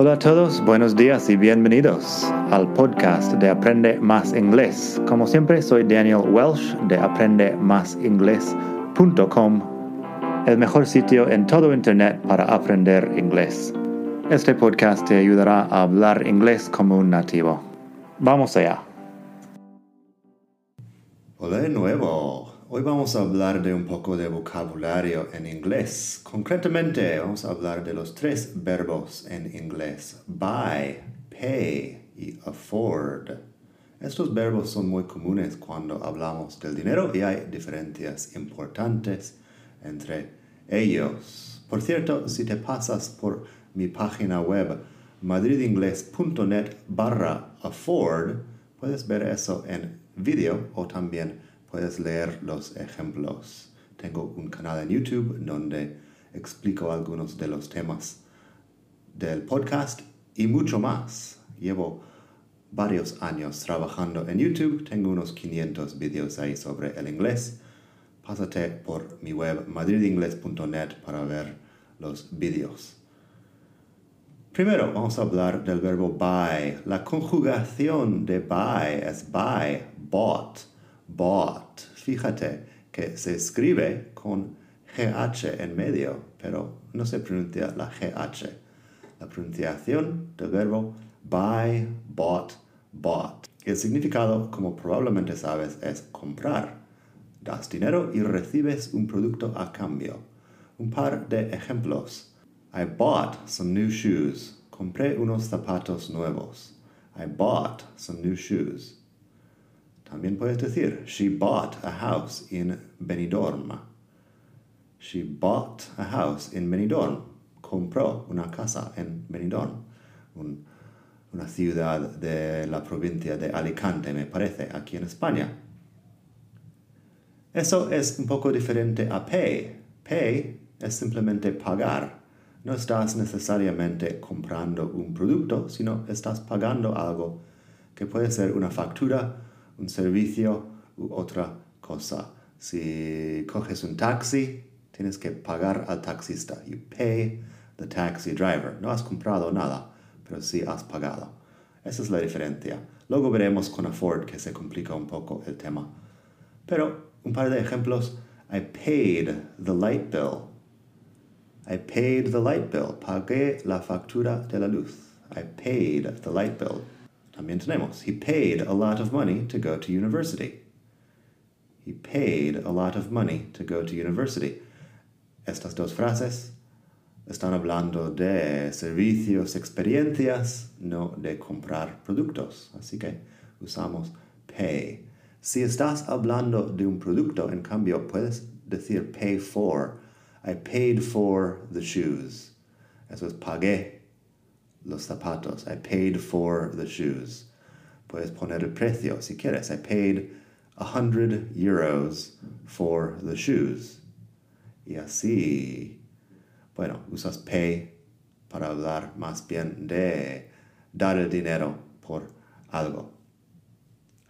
Hola a todos, buenos días y bienvenidos al podcast de Aprende Más Inglés. Como siempre, soy Daniel Welsh de aprendemásinglés.com, el mejor sitio en todo Internet para aprender inglés. Este podcast te ayudará a hablar inglés como un nativo. Vamos allá. Hola de nuevo. Hoy vamos a hablar de un poco de vocabulario en inglés. Concretamente, vamos a hablar de los tres verbos en inglés. Buy, pay y afford. Estos verbos son muy comunes cuando hablamos del dinero y hay diferencias importantes entre ellos. Por cierto, si te pasas por mi página web madridingles.net barra afford, puedes ver eso en video o también puedes leer los ejemplos. Tengo un canal en YouTube donde explico algunos de los temas del podcast y mucho más. Llevo varios años trabajando en YouTube, tengo unos 500 videos ahí sobre el inglés. Pásate por mi web madridingles.net para ver los videos. Primero vamos a hablar del verbo buy. La conjugación de buy es buy, bought, bought. Fíjate que se escribe con GH en medio, pero no se pronuncia la GH. La pronunciación del verbo buy, bought, bought. El significado, como probablemente sabes, es comprar. Das dinero y recibes un producto a cambio. Un par de ejemplos. I bought some new shoes. Compré unos zapatos nuevos. I bought some new shoes. También puedes decir, she bought a house in Benidorm. She bought a house in Benidorm. Compró una casa en Benidorm, un, una ciudad de la provincia de Alicante, me parece, aquí en España. Eso es un poco diferente a pay. Pay es simplemente pagar. No estás necesariamente comprando un producto, sino estás pagando algo que puede ser una factura, un servicio u otra cosa. Si coges un taxi, tienes que pagar al taxista. You pay the taxi driver. No has comprado nada, pero sí has pagado. Esa es la diferencia. Luego veremos con afford que se complica un poco el tema. Pero un par de ejemplos. I paid the light bill. I paid the light bill. Pagué la factura de la luz. I paid the light bill. También tenemos, he paid a lot of money to go to university. He paid a lot of money to go to university. Estas dos frases están hablando de servicios, experiencias, no de comprar productos. Así que usamos pay. Si estás hablando de un producto, en cambio, puedes decir pay for. I paid for the shoes. Eso es pagué los zapatos. I paid for the shoes. Puedes poner el precio si quieres. I paid a hundred euros for the shoes. Y así, bueno, usas pay para hablar más bien de dar el dinero por algo.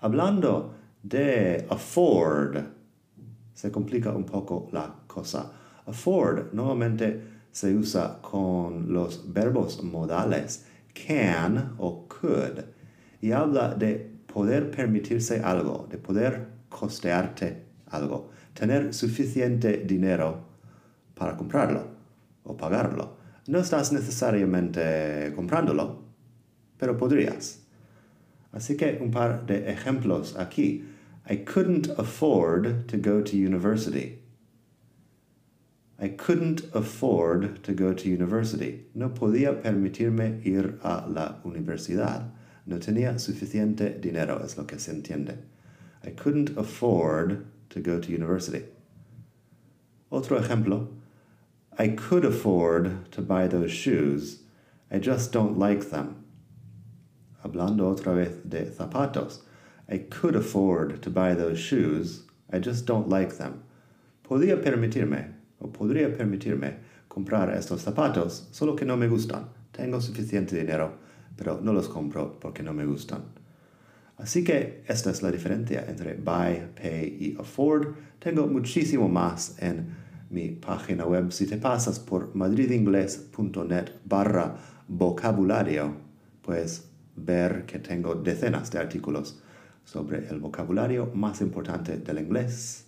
Hablando de afford, se complica un poco la cosa. Afford normalmente se usa con los verbos modales can o could y habla de poder permitirse algo, de poder costearte algo, tener suficiente dinero para comprarlo o pagarlo. No estás necesariamente comprándolo, pero podrías. Así que un par de ejemplos aquí. I couldn't afford to go to university. I couldn't afford to go to university. No podía permitirme ir a la universidad. No tenía suficiente dinero, es lo que se entiende. I couldn't afford to go to university. Otro ejemplo. I could afford to buy those shoes. I just don't like them. Hablando otra vez de zapatos. I could afford to buy those shoes. I just don't like them. Podía permitirme, o podría permitirme comprar estos zapatos, solo que no me gustan. Tengo suficiente dinero, pero no los compro porque no me gustan. Así que esta es la diferencia entre buy, pay y afford. Tengo muchísimo más en mi página web. Si te pasas por madridingles.net barra vocabulario, puedes ver que tengo decenas de artículos sobre el vocabulario más importante del inglés.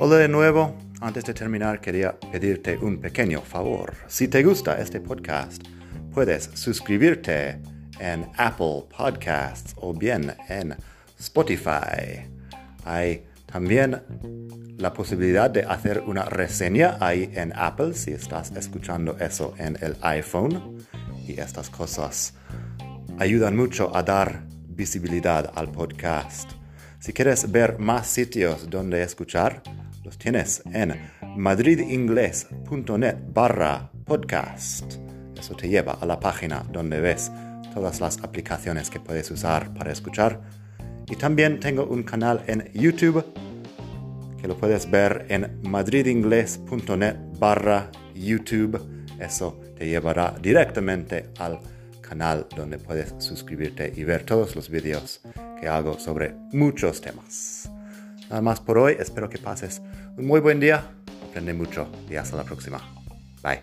Hola de nuevo. Antes de terminar, quería pedirte un pequeño favor. Si te gusta este podcast, puedes suscribirte en Apple Podcasts o bien en Spotify. Hay también la posibilidad de hacer una reseña ahí en Apple si estás escuchando eso en el iPhone. Y estas cosas ayudan mucho a dar visibilidad al podcast. Si quieres ver más sitios donde escuchar, los tienes en madridingles.net barra podcast. Eso te lleva a la página donde ves todas las aplicaciones que puedes usar para escuchar. Y también tengo un canal en YouTube que lo puedes ver en madridingles.net barra YouTube. Eso te llevará directamente al canal donde puedes suscribirte y ver todos los vídeos que hago sobre muchos temas. Nada más por hoy, espero que pases un muy buen día, aprende mucho y hasta la próxima. Bye.